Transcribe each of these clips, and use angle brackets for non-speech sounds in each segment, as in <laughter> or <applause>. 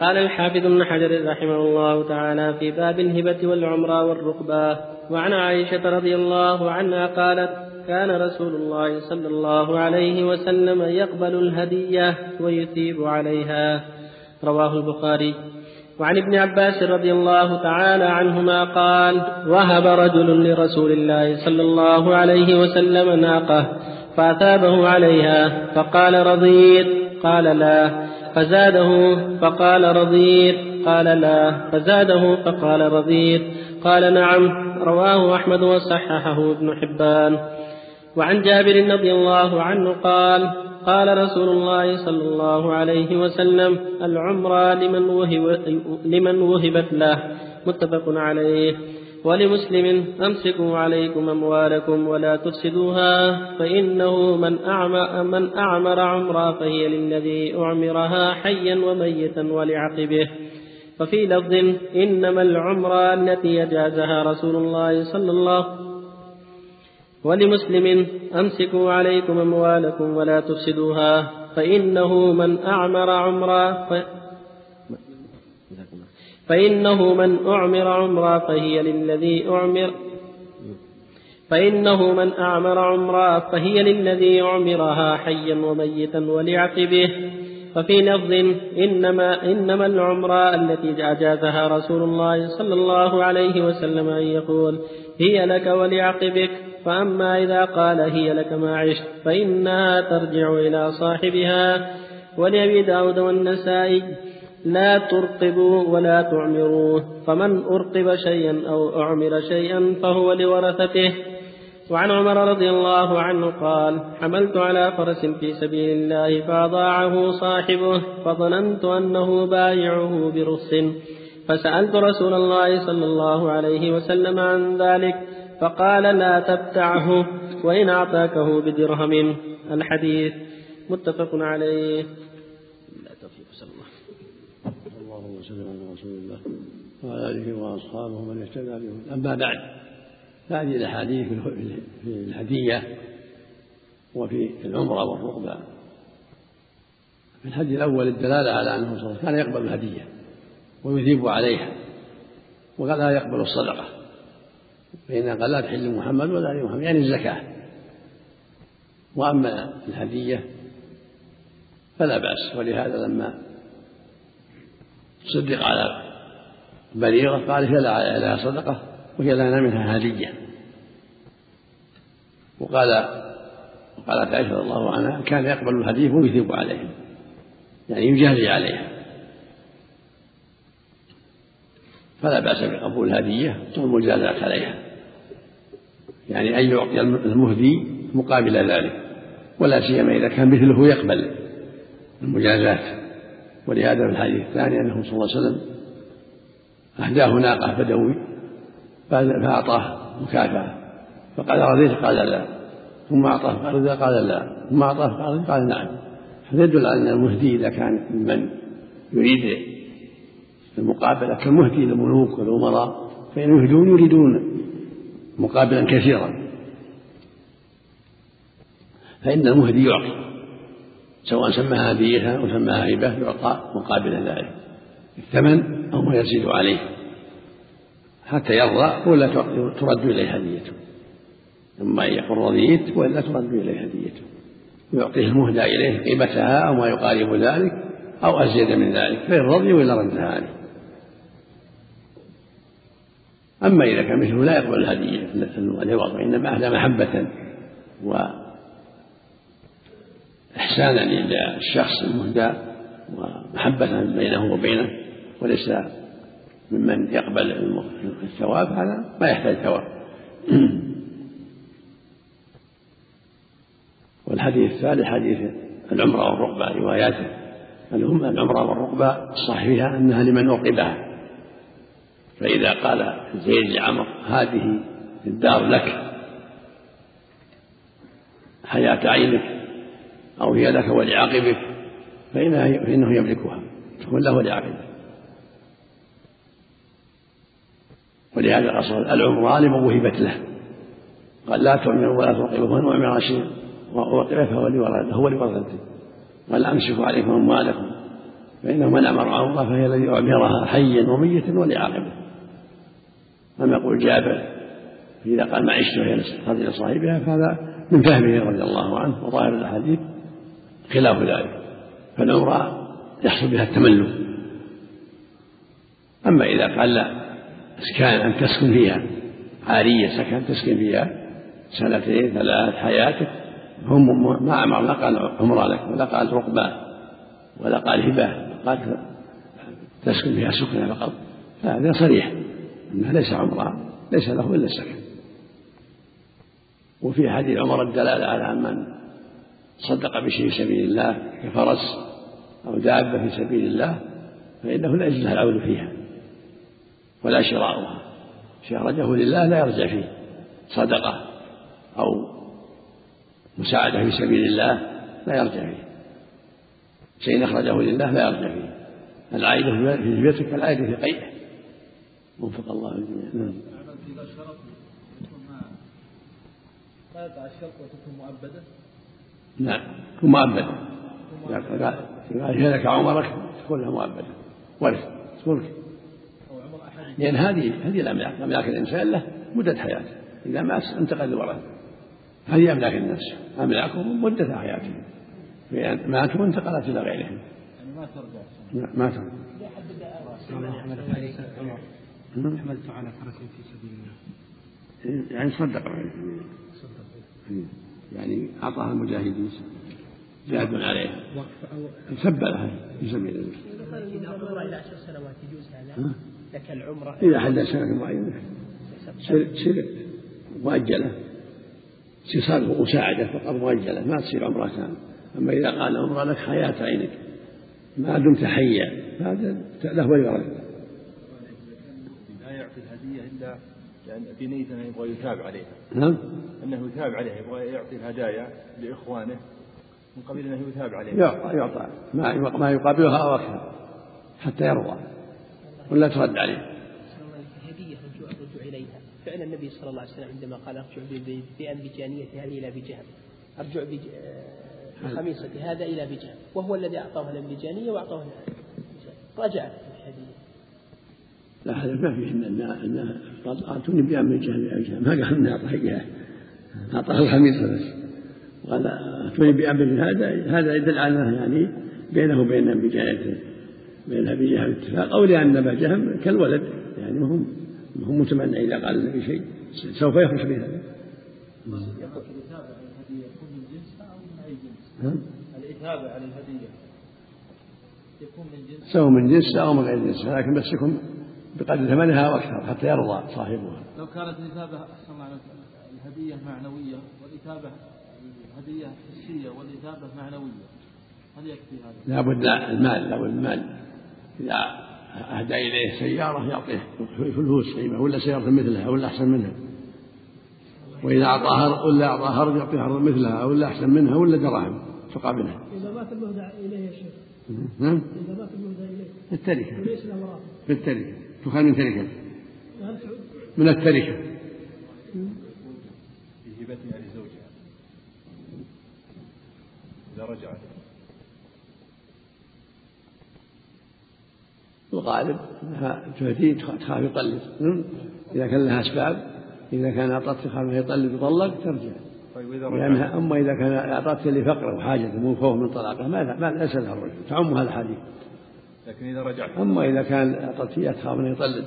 قال الحافظ ابن حجر رحمه الله تعالى في باب الهبة والعمرة والرقبة وعن عائشة رضي الله عنها قالت كان رسول الله صلى الله عليه وسلم يقبل الهدية ويثيب عليها. رواه البخاري. وعن ابن عباس رضي الله تعالى عنهما قال وهب رجل لرسول الله صلى الله عليه وسلم ناقة فأثابه عليها فقال رضيت. قال لا. فزاده فقال رضيت. قال لا. فزاده فقال رضيت. قال نعم. رواه أحمد وصححه ابن حبان. وعن جابر رضي الله عنه قال قال رسول الله صلى الله عليه وسلم العمرة لمن, لمن وهبت له. متفق عليه. ولمسلم أمسكوا عليكم أموالكم ولا تفسدوها فإنه من أعمر, من أعمر عمرا فهي للذي أعمرها حيا وميتا ولعقبه وفي لفظ إنما العمرة التي يجازها رسول الله صلى الله ولمسلم أمسكوا عليكم أموالكم ولا تفسدوها فإنه من أعمر عمرا. فإنه من أعمر عمرا فهي للذي أعمر. فإنه من أعمر عمرا فهي للذي أعمرها حيا وميتا ولعقبه وفي لفظ إنما إنما العمرة التي أجازها رسول الله صلى الله عليه وسلم أن يقول هي لك ولعقبك فأما إذا قال هي لك ما عشت فإنها ترجع إلى صاحبها. ولأبي داود والنسائي لا ترقبوا ولا تعمروه. فمن أرقب شيئا أو أعمر شيئا فهو لورثته. وعن عمر رضي الله عنه قال حملت على فرس في سبيل الله فأضاعه صاحبه فظننت أنه بايعه برخص فسألت رسول الله صلى الله عليه وسلم عن ذلك فقال لا تبتعه وإن أعطاكه بدرهم. الحديث متفق عليه لا توفيق صلى الله صل على رسول الله وعلى آله وأصحابه من اهتدى بهم أما بعد هذه الأحاديث في الهدية وفي العمرة والرقبة في الحديث الأول الدلالة على أنه صلى الله عليه وسلم كان يقبل الهدية ويثيب عليها ولا يقبل الصدقة فإنها قال لا تحل محمد ولا آل محمد يعني الزكاة. وأما الهدية فلا بأس ولهذا لما صدق على بريرة قال هي لها صدقة وهي لنا منها هدية. وقال وقالت عائشة رضي الله عنها كان يقبل الهدية ويثيب عليها يعني يجازي عليها فلا بأس بقبول الهدية والمجازاة عليها. يعني أن يعطي المهدي مقابل ذلك. ولا سيما إذا كان مثله يقبل المجازات ولهذا في الحديث الثاني أنه صلى الله عليه وسلم أهداه ناقة بدوي فأعطاه مكافأة. فقال رضيت؟ قال لا. ثم أعطاه؟ قال قال لا. ثم أعطاه؟ قال قال نعم. هذا يدل على أن المهدي إذا كان ممن يريد المقابلة كالمهدي للملوك والأمراء فإن يهدون يريدون مقابلا كثيرا. فإن المهدي يعطي. سواء سماها هدية أو سماها هبة يعطى مقابل ذلك. الثمن أو ما يزيد عليه. حتى يرضى ولا ترد إليه هديته. إما أن يقول رضيت وإلا ترد إليه هديته. ويعطيه المهدى إليه قيمتها أو ما يقارب ذلك أو أزيد من ذلك فإن رضي وإلا ردها عليه. أما إذا كان مثله لا يقبل الهدية العوض وإنما أهدى محبة وإحسانا إلى الشخص المهدى ومحبة بينه وبينه وليس ممن يقبل الثواب هذا ما يحتاج ثواب. <clears throat> والحديث الثالث حديث العمرة والرقبة رواياته. العمرة والرقبة فيها أنها لمن أوقبها فإذا قال زيد لعمر هذه الدار لك حياة عينك. أو هي لك ولعاقبك فإنه يملكها. تكون له ولعاقبك ولهذا الأصل العمران لمن وهبت له. قال لا تعمروا ولا ترقبوا من أعمر شيئا وأوقف فهو لورثته هو لورثته قال أمسكوا عليكم أموالكم. فإنه من أمر عمره فهي الذي أعمرها حيا وميتا ولعاقبة. أما يقول جابر إذا قال ما عشت ترجع لصاحبها فهذا من فهمه رضي الله عنه وظاهر الأحاديث. خلاف ذلك فالعمرة يحصل بها التملك. أما إذا قال لا إسكان أن تسكن فيها عارية سكن تسكن فيها سنتين ثلاث حياتك هم ما أمر لا قال عمرة لك ولا قال رقبة ولا قال هبة قال تسكن فيها سكنة فقط. فهذا صريح أنها ليس عمرة ليس له إلا السكن وفي حديث عمر الدلالة على من صدق بشيء في سبيل الله كفرس أو دابة في سبيل الله فإنه لا يجوز له العود فيها ولا شراؤها. شيء أخرجه لله لا يرجع فيه. صدقة أو مساعدة في سبيل الله لا يرجع فيه. شيء أخرجه لله لا يرجع فيه. العائدة في بيتك كالعائدة في قيئه وفق الله الجميع. نعم. ما يقع الشرط وتكون مؤبدة؟ نعم تكون مؤبدة إذا قال لك عمرك تكون لها مؤبدة. ورث تكون. لأن هذه هذه الأملاك أملاك الإنسان له مدة حياته. إذا مات انتقل لورثه هذه أملاك الناس أملاكهم مدة حياتهم. فإن ماتوا انتقلت إلى غيرهم. يعني ما ترجع ما ترجع حملت على فرس في سبيل الله. يعني صدق. يعني أعطاها المجاهدين. جاد عليها سب لها في سبيل الله. إذا عمر إلى عشر سنوات يجوز هذا لك العمرة إذا حد سنة معينة تصير مؤجلة. تصير مساعدة فقط مؤجلة. ما تصير عمرة كاملة أما إذا قال عمرة لك حياة عينك. ما دمت حيا. هذا له ولغيره لا يعطي الهدية إلا بنية أنه يبغى يثاب عليها. نعم. أنه يثاب عليها يبغى يعطي الهدايا لإخوانه من قبيل أنه يثاب عليها يعطى يعطى ما ما يقابلها أو أكثر حتى يرضى ولا ترد عليه هدية الرجوع إليها فعل النبي صلى الله عليه وسلم عندما قال ارجع بأنبجانية هذه إلى بجهل أرجع بخميصة هذا إلى بجهل وهو الذي أعطاه الأنبجانية وأعطاه رجع الهدية لا هذا ما فيه ان ان اعطوني بأنبجان ما قال ان اعطاه اياه أعطاه الخميصه بس قال اعطوني بأنبجان هذا هذا يدل على يعني بينه وبين انبجانته بين أبي جهل اتفاق أو لأن أبا جهل كالولد يعني ما هم ما هم متمنى إذا قال النبي شيء سوف يخرج بهذا الإثابة على الهدية يكون من جنس سواء من جنس أو من غير جنس لكن بس يكون بقدر ثمنها وأكثر حتى يرضى صاحبها. لو كانت الإثابة أحسن الهدية معنوية والإثابة الهدية حسية والإثابة معنوية هل يكفي هذا؟ لابد المال لابد المال إذا أهدى إليه سيارة يعطيه فلوس قيمة ولا سيارة مثلها ولا أحسن منها وإذا أعطاها ولا أعطاها هرب يعطيه هرب مثلها ولا أحسن منها ولا دراهم تقابلها. إذا مات المهدى إليه يا شيخ. نعم. إذا مات المهدى إليه. بالتركة. وليس له بالتركة. تخال من تركة. من التركة. إذا رجعت. الغالب إنها تهدي تخاف يطلق. إذا كان لها أسباب إذا كان اعطت تخاف يطلق يطلق ترجع. طيب لأنها أما إذا كان أعطتك لفقره وحاجة مو خوف من طلاقه ما ما ليس لها الرجل تعم هذا الحديث. لكن إذا رجعت أما إذا كان أعطت إياه تخاف أنه يطلق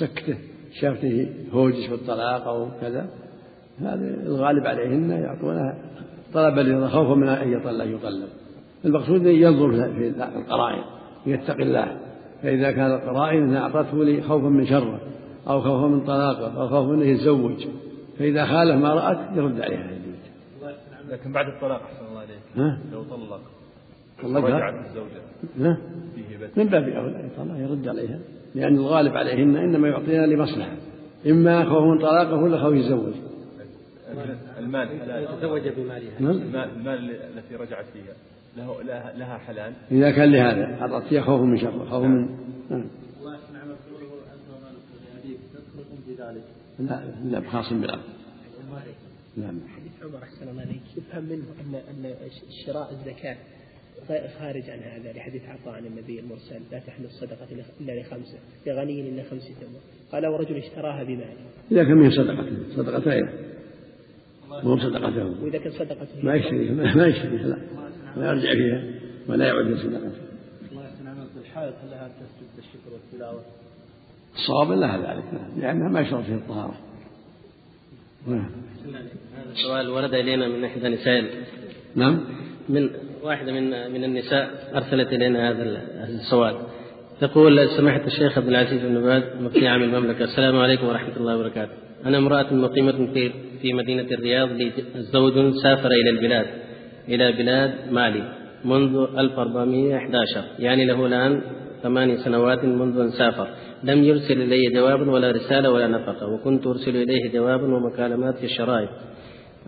سكته شافته هوجش بالطلاق أو كذا هذا الغالب عليهن يعطونها طلبا خوفا من أن يطلق يطلق المقصود ينظر في القرائن يتقي الله. فإذا كان القرائن أنها أعطته لي خوفا من شره أو خوفا من طلاقه أو خوفا أنه يتزوج. فإذا خالف ما رأت يرد عليها لكن بعد الطلاق أحسن الله عليك ها؟ لو طلق. رجعت الزوجة. ها؟ من باب طلاق يرد عليها. لأن الغالب عليهن إنما يعطيها لمصلحة. إما خوف من طلاقه ولا خوف يتزوج. المال. يتزوج بمالها. المال, المال التي رجعت فيها. له لها حلال. إذا كان لهذا. أعطت خوف من شر. خوف من نعم. لا لا بخاص بالعقد نعم. حديث عمر أحسن الله عليك. يفهم منه ان أن شراء الزكاة خارج عن هذا لحديث عطاء عن النبي المرسل لا تحل الصدقة إلا لخمسة لغني إلا خمسة تمر. قال ورجل اشتراها بمال إذا كان من صدقة صدقة غيره. مو صدقته وإذا كان صدقته ما يشتريها ما يشتريها لا. لا يرجع فيها ولا يعود من صدقته. الله يحسن عملك هل لها تسجد الشكر والتلاوة؟ الصواب لها ذلك لأنها ما يشترط فيها الطهارة. نعم. هذا السؤال ورد إلينا من إحدى نساء. نعم. من واحدة من من النساء أرسلت إلينا هذا السؤال. تقول سماحة الشيخ عبد العزيز بن باز مفتي عام المملكة. السلام عليكم ورحمة الله وبركاته. أنا امرأة مقيمة في في مدينة الرياض لي زوج سافر إلى البلاد إلى بلاد مالي منذ 1411 يعني له الآن ثماني سنوات منذ أن سافر. لم يرسل إلي جوابا ولا رسالة ولا نفقة وكنت أرسل إليه جوابا ومكالمات في الشرائط.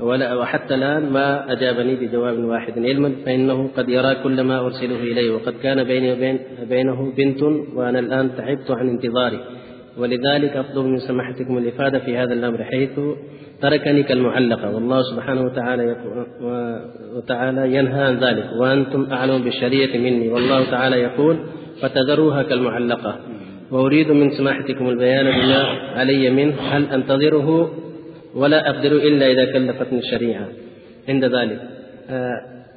ولا وحتى الآن ما أجابني بجواب واحد علما فإنه قد يرى كل ما أرسله إليه وقد كان بيني وبين بينه بنت وأنا الآن تعبت عن انتظاري. ولذلك أطلب من سماحتكم الإفادة في هذا الأمر حيث تركني كالمعلقة والله سبحانه وتعالى وتعالى ينهى عن ذلك وأنتم أعلم بالشريعة مني والله تعالى يقول فتذروها كالمعلقة وأريد من سماحتكم البيان بما علي منه هل أنتظره ولا أقدر إلا إذا كلفتني الشريعة عند ذلك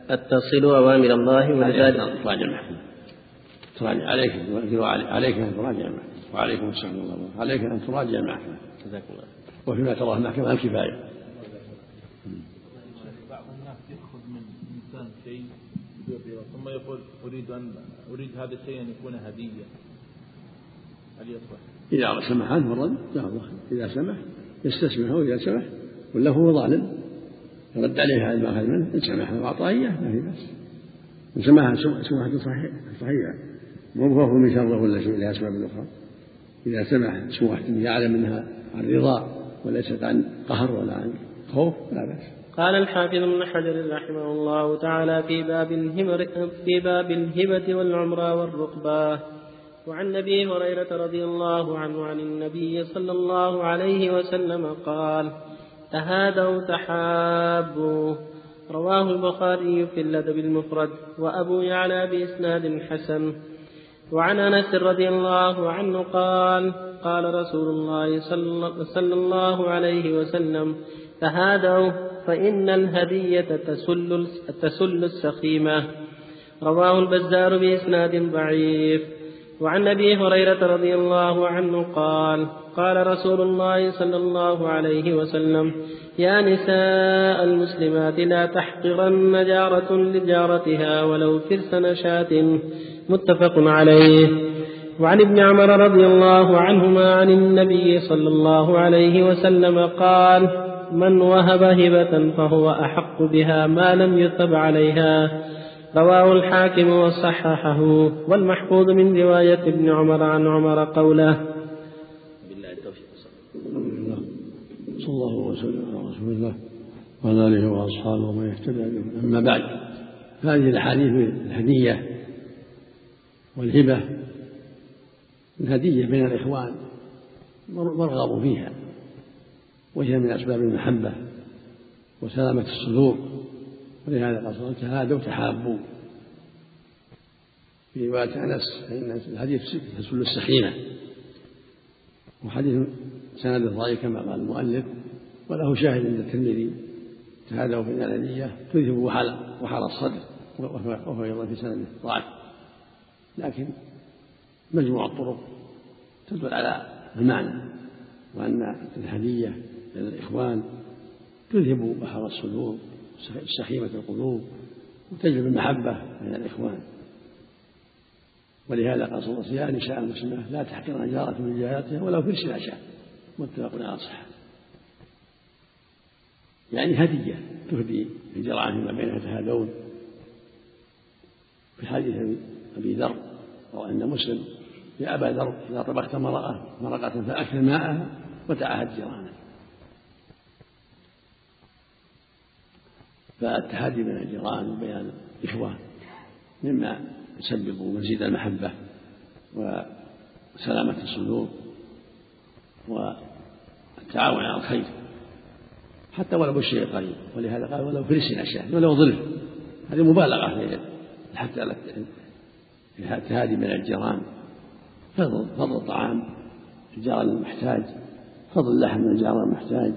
أتصل أوامر الله ولذلك تراجع عليك عليك أن تراجع وعليكم السلام ورحمة الله. عليك أن تراجع المحكمة جزاك الله وفيما تراه المحكمة الكفاية. بعض الناس يأخذ من إنسان شيء ثم يقول أريد أن أريد هذا الشيء أن يكون هدية. هل يصلح؟ إذا سمح عنه الرد لا الله إذا سمح يستسمحه إذا سمح ولا هو ظالم. يرد عليه هذا ما أخذ منه إن سمح وأعطاه إياه ما في بأس. إن سمح سمحة صحيحة. مو هو من شره ولا شيء لها أسباب أخرى إذا سمح سمحة يعلم منها عن رضا وليست عن قهر ولا عن خوف لا بأس. قال الحافظ ابن حجر رحمه الله تعالى في باب الهبة في باب الهبة والعمرة والرقبة. وعن أبي هريرة رضي الله عنه عن النبي صلى الله عليه وسلم قال تهادوا تحابوا رواه البخاري في الأدب المفرد وأبو يعلى بإسناد حسن. وعن أنس رضي الله عنه قال قال رسول الله صلى الله عليه وسلم تهادوا فإن الهدية تسل تسل السخيمة. رواه البزار بإسناد ضعيف. وعن أبي هريرة رضي الله عنه قال قال رسول الله صلى الله عليه وسلم يا نساء المسلمات لا تحقرن جارة لجارتها ولو فرس نشاه متفق عليه. وعن ابن عمر رضي الله عنهما عن النبي صلى الله عليه وسلم قال من وهب هبة فهو أحق بها ما لم يثب عليها. رواه الحاكم وصححه. والمحفوظ من رواية ابن عمر عن عمر قوله بالله التوفيق صلى الله وسلم على رسول الله وعلى آله وأصحابه ومن اهتدى أما بعد هذه الأحاديث الهدية والهبة الهدية بين الإخوان مرغب فيها وهي من أسباب المحبة وسلامة الصدور ولهذا وسلم تهادوا تحابوا. في رواية أنس فإن الحديث تسل السخينة وحديث سند ضعيف كما قال المؤلف وله شاهد عند الترمذي. تهادوا في الأنانية تذهب وحال وحال الصدر وهو أيضا في سنده ضعف لكن مجموع الطرق تدل على المعنى وأن الهدية للإخوان تذهب بحر الصدور سخيمة القلوب وتجلب المحبة بين الإخوان. ولهذا قال صلى الله عليه وسلم يا نساء المسلمات لا تحقرن جارة من جاراتها ولو في شاء. متفق على صحة. يعني هدية تهدي الجراء فيما بينها يتهادون في حديث أبي ذر روى أن مسلم يا أبا ذر إذا طبخت مرقة مرقة فأكل ماءها وتعاهد جيرانك فالتحدي بين الجيران وبين الإخوان مما يسبب مزيد المحبة وسلامة الصدور والتعاون على الخير. حتى ولو بالشيء القليل ولهذا قال ولو فرس أشياء ولو ظلف هذه مبالغة حتى التهادي من الجيران. فضل فضل الطعام الجار المحتاج فضل من الجار المحتاج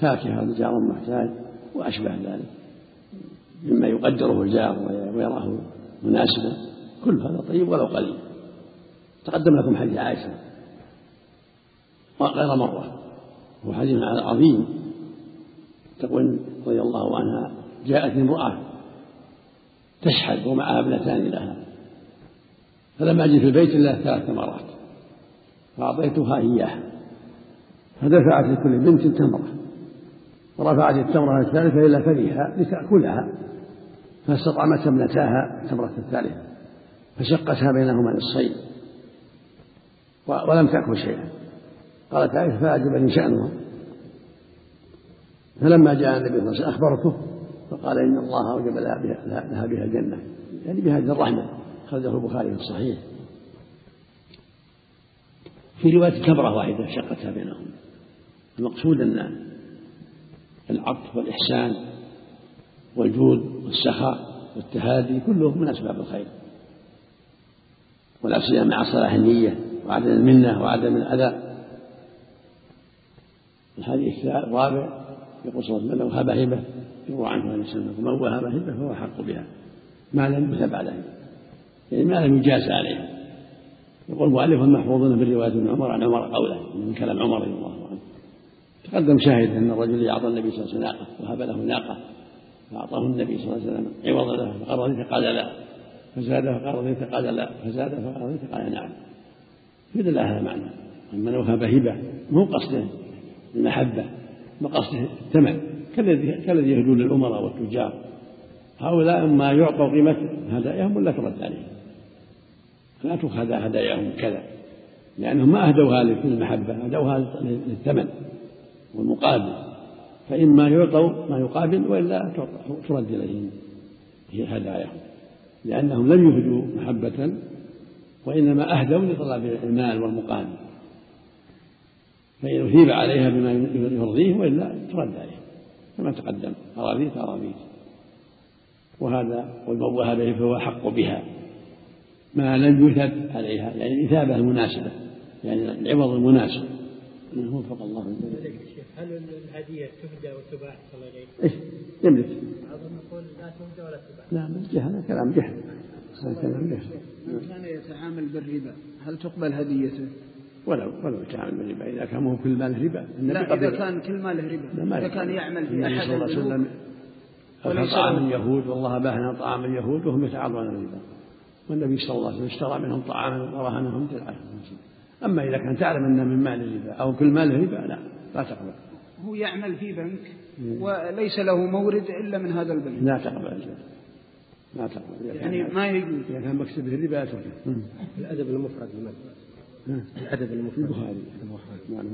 فاكهة للجار المحتاج وأشبه ذلك. مما يقدره الجار ويراه مناسبا كل هذا طيب ولو قليل. تقدم لكم حديث عائشة. غير مرة. هو حديث عظيم. تقول رضي الله عنها جاءت امرأة تشحذ ومعها ابنتان لها. فلم أجد في البيت إلا ثلاث مرات فأعطيتها إياها فدفعت لكل بنت تمرة. ورفعت التمرة الثالثة إلى فمها لتأكلها. فاستطعمت ابنتاها التمرة الثالثة. فشقتها بينهما نصفين ولم تأكل شيئا. قالت عائشة فأعجبني شأنها. فلما جاء النبي صلى الله عليه وسلم أخبرته فقال إن الله أوجب لها بها, لها بها الجنة. يعني بهذه الرحمة. خرجه البخاري في الصحيح. في رواية كبرة واحدة شقتها بينهم. المقصود أن العطف والإحسان والجود والسخاء والتهادي كله من أسباب الخير. ولا سيما مع صلاح النية وعدم المنة وعدم الأذى. الحديث الرابع يقول صلى الله عليه وسلم من وهب هبة يروى عنه عليه السلام من وهب هبة فهو حق بها ما لم يثب عليه. يعني ما لم يجاز عليه. يقول المؤلف المحفوظون في رواية ابن عمر عن عمر قوله من كلام عمر رضي الله عنه. تقدم شاهد أن الرجل أعطى النبي صلى الله عليه وسلم ناقة وهب له ناقة فأعطاه النبي صلى الله عليه وسلم عوضا له فقال رضيت قال لا. فزاد فقال رضيت قال لا. فزاد فقال رضيت قال نعم. يدل هذا معنى أما لو هب هبة مو قصده المحبة مقصده الثمن كالذي كالذي يهدون الأمراء والتجار. هؤلاء ما يعطوا قيمة هداياهم ولا ترد عليهم لا تؤخذ هداياهم كذا لأنهم ما أهدوها للمحبة أهدوها للثمن والمقابل. فإما يعطوا ما يقابل وإلا ترد إليهم هي هداياهم لأنهم لم يهدوا محبة وإنما أهدوا لطلب المال والمقابل. فإن أثيب عليها بما يرضيه وإلا ترد عليه كما تقدم أرابيت أرابيت وهذا والموهى به فهو أحق بها. ما لم يثب عليها يعني الإثابة المناسبة يعني العوض المناسب. وفق الله هل الهدية تهدى وتباع صلى الله عليه يملك. بعضهم يقول لا تهدى ولا تباع لا من جهل كلام جهل كلام جهل من كان يتعامل بالربا. هل تقبل هديته؟ ولو ولو تعامل بالربا. إذا كان هو كل ماله ربا لا إذا كان كل ماله ربا. إذا كان يعمل في أحد صلى الله عليه وسلم طعام اليهود والله باهنا طعام اليهود وهم يتعاطون الربا والنبي صلى الله عليه وسلم اشترى منهم طعاما ورهنهم بالعشر أما إذا كان تعلم انه من مال الربا أو كل ماله ربا لا لا تقبل. هو يعمل في بنك وليس له مورد إلا من هذا البنك. لا تقبل. لا تقبل. يعني ما يجوز. إذا كان مكسب الربا لا الأدب المفرد الأدب المفرد. البخاري. نعم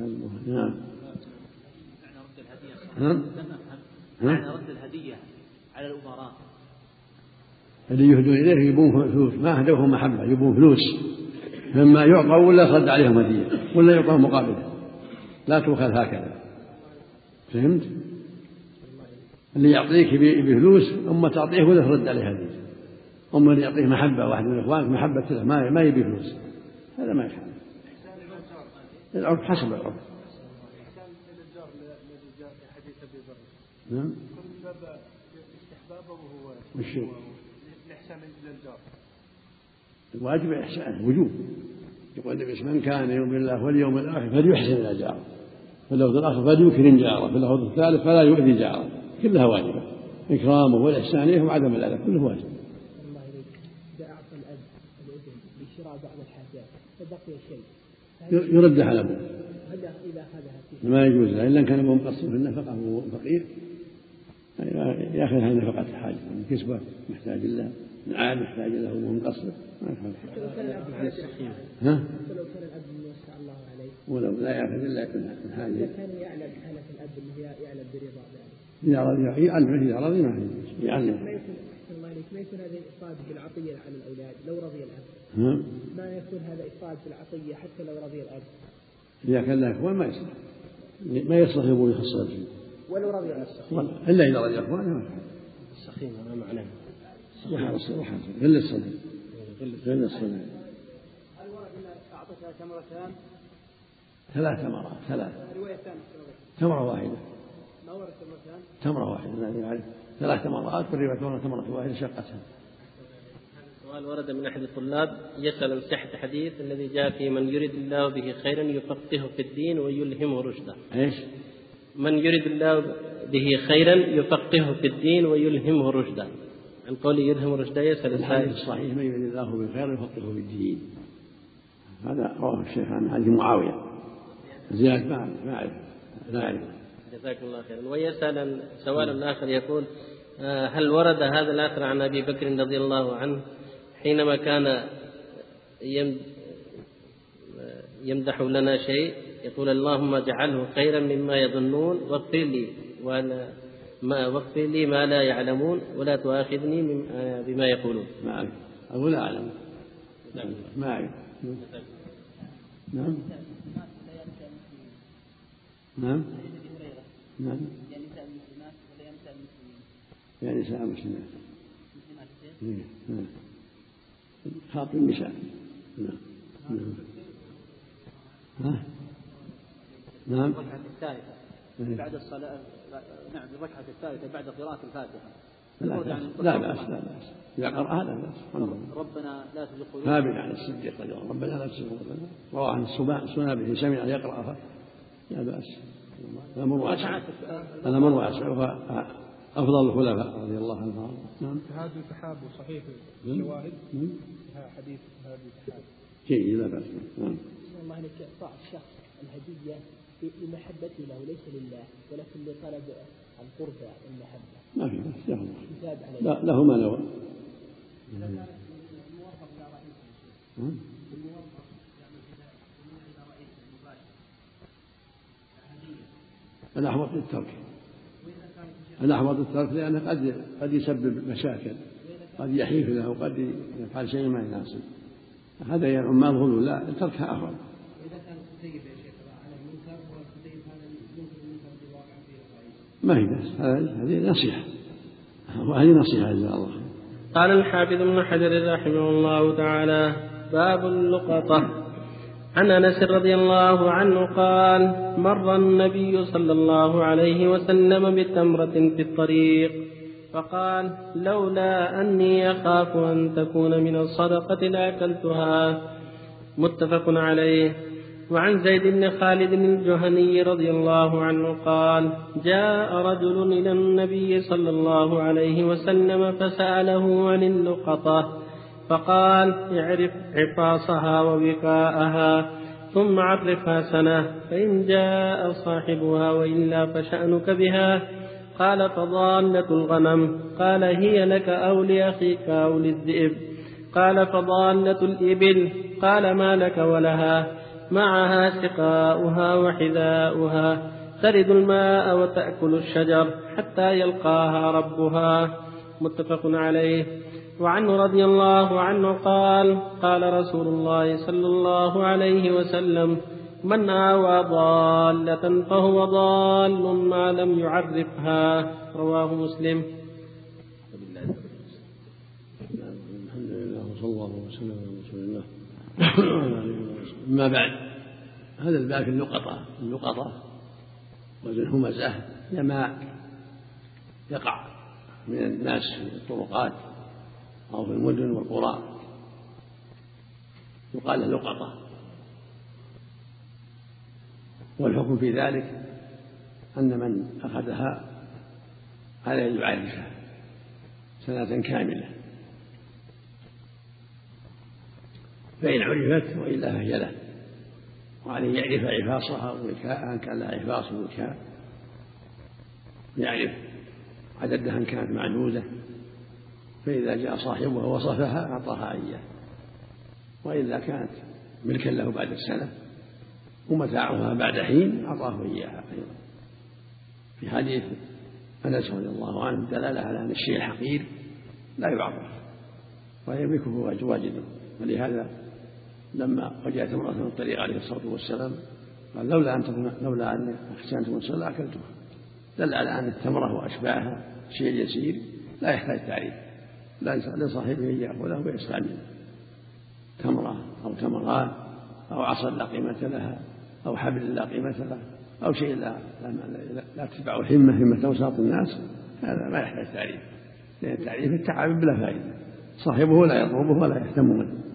نعم. نعم. معنى رد الهدية على الأمراء. اللي يهدون إليه يبون فلوس. ما أهدوهم محبة يبون فلوس. مما يعطى ولا صد عليهم هدية ولا يعطى مقابلة. لا تؤخذ هكذا. فهمت؟ اللي يعطيك بفلوس أما تعطيه ولا ترد عليه هدية. أما اللي يعطيه محبة واحد من إخوانك محبة له ما ما يبي فلوس. هذا ما يفعل العرف حسب العرف. نعم. وش الإحسان للجار الواجب الإحسان وجوب. يقول النبي من كان يؤمن الله واليوم الآخر فليحسن إلى جاره. في اللفظ الآخر فليكرم جاره في اللفظ الثالث فلا يؤذي جاره. كلها واجبة. إكرامه والإحسان إليه وعدم الأذى كله واجب الله إذا أعطى الأب الأذن لشراء بعض الحاجات فبقي شيء. يرد على أبوه. ما يجوز له. إلا إن كان أبوه مقصر في النفقة وهو فقير يأخذها نفقة الحاجة من كسبة محتاج له نعال محتاج له وهو مقصر ما يفعل ها؟ ولو كان الأب يوسع الله عليه ولو لا ياخذ إلا من حاجة إذا كان يعلم حالة الأب أنه يعلم برضا إذا رضي يعلمه إذا رضي ما يعلمه ما يكون الله عليك ما يكون هذا إفراد بالعطية على الأولاد لو رضي الأب ها؟ ما يكون هذا إفراد بالعطية حتى لو رضي الأب إذا كان له إخوان ما يصلح. ما يصلح أبوه يخص فيه ولو رضي نفسه إلا إذا رضي إخوانه السخيمة ما معناه. سبحان الصدر غل الصدر غل الصدر هل ورد إن أعطتها تمرتان؟ ثلاث تمرات ثلاث. تمرة واحدة. ما ورد تمرتان؟ تمرة واحدة يعرف ثلاث تمرات والرواية كونها تمرة واحدة شقتها. سؤال ورد من أحد الطلاب. يسأل عن صحة الحديث الذي جاء في من يريد الله به خيرا يفقهه في الدين ويلهمه رشدا إيش؟ من يريد الله به خيرا يفقهه في الدين ويلهمه رشدا عن قول يلهم رشدا يسأل الحديث الصحيح من يريد الله بالخير يفقهه في الدين. هذا رواه الشيخ عن حديث معاوية. زياد ما ما أعرف لا أعرف. جزاكم الله خيرا. ويسأل سؤال آخر يقول آه، هل ورد هذا الآخر عن أبي بكر رضي الله عنه حينما كان يم- يمدح لنا شيء؟ يقول اللهم اجعله خيرا مما يظنون واغفر لي وأنا ما واغفر لي ما لا يعلمون ولا تؤاخذني آه، بما يقولون. ما أعرف أقول لا أعلم. ما أعرف نعم. نعم. نعم. يا نساء المسلمات نعم. خاطب النساء. نعم. نعم. ها؟ نعم. الثالثة. بعد الصلاة نعم الركعة الثالثة بعد قراءة الفاتحة. لا بأس لا بأس لا بأس إذا قرأ لا بأس ربنا لا تزغ قلوبنا. ثابت عن الصديق رضي الله ربنا لا تزغ قلوبنا. رواه عن السنابه سمع يقرأها لا بأس. هذا مر واسع. هذا مر واسع. وهو أفضل الخلفاء رضي الله عنهم. نعم. هذا التحاب صحيح نعم. شواهد نعم. حديث هذا التحاب. جيد لا بأس. نعم. الله عليك إعطاء الشخص الهدية. لمحبته له ليس لله ولكن لطلب القربى والمحبة. ما في عليه. لا له ما نوى. الأحوط للترك. الأحوط للترك لأنه قد قد يسبب مشاكل قد يحيف له وقد يفعل شيء ما يناسب. هذا يا عمال غلو لا تركها أفضل ما هي هذه هذه نصيحة. وهذه نصيحة جزاه الله خير. قال الحافظ ابن حجر رحمه الله تعالى باب اللقطة. عن أنس رضي الله عنه قال مر النبي صلى الله عليه وسلم بتمرة في الطريق فقال لولا أني أخاف أن تكون من الصدقة لأكلتها. متفق عليه. وعن زيد بن خالد الجهني رضي الله عنه قال جاء رجل إلى النبي صلى الله عليه وسلم فسأله عن اللقطة فقال اعرف عفاصها ووقاءها ثم عرفها سنة فإن جاء صاحبها وإلا فشأنك بها. قال فضالة الغنم. قال هي لك أو لأخيك أو للذئب. قال فضالة الإبل. قال ما لك ولها. معها سقاؤها وحذاؤها ترد الماء وتأكل الشجر حتى يلقاها ربها. متفق عليه. وعنه رضي الله عنه قال قال رسول الله صلى الله عليه وسلم من آوى ضالة فهو ضال ما لم يعرفها. رواه مسلم. الحمد لله وصلى الله وسلم على رسول الله. أما بعد. هذا الباب في اللقطة اللقطة وزن همزة هي ما يقع من الناس في الطرقات أو في المدن والقرى. يقال له لقطة والحكم في ذلك أن من أخذها عليه يعرفها سنة كاملة. فإن عرفت وإلا فهي له. وعليه يعرف عفاصها ووكاءها إن كان لها عفاص ووكاء يعرف عددها إن كانت معدودة. فإذا جاء صاحبها وصفها أعطاها إياه. وإذا كانت ملكا له بعد السنة ومتاعها بعد حين أعطاه إياها أيضا. في حديث أنس رضي الله عنه دلالة على أن الشيء الحقير لا يعرف ويملكه واجده ولهذا لما وجدت امرأة من الطريق عليه الصلاة والسلام قال لولا أن تكون لولا أن أخشى أن تكون أكلتها. دل على أن التمرة وأشباهها شيء يسير لا يحتاج تعريف. لصاحبه أن يأخذه ويستعمله تمرة أو تمرات أو عصا لا قيمة لها أو حبل لا قيمة له أو شيء لا لا, لا تتبعه همة همة أوساط الناس هذا ما يحتاج تعريف. لأن التعريف التعب بلا فائدة. صاحبه لا يطلبه ولا يهتم منه.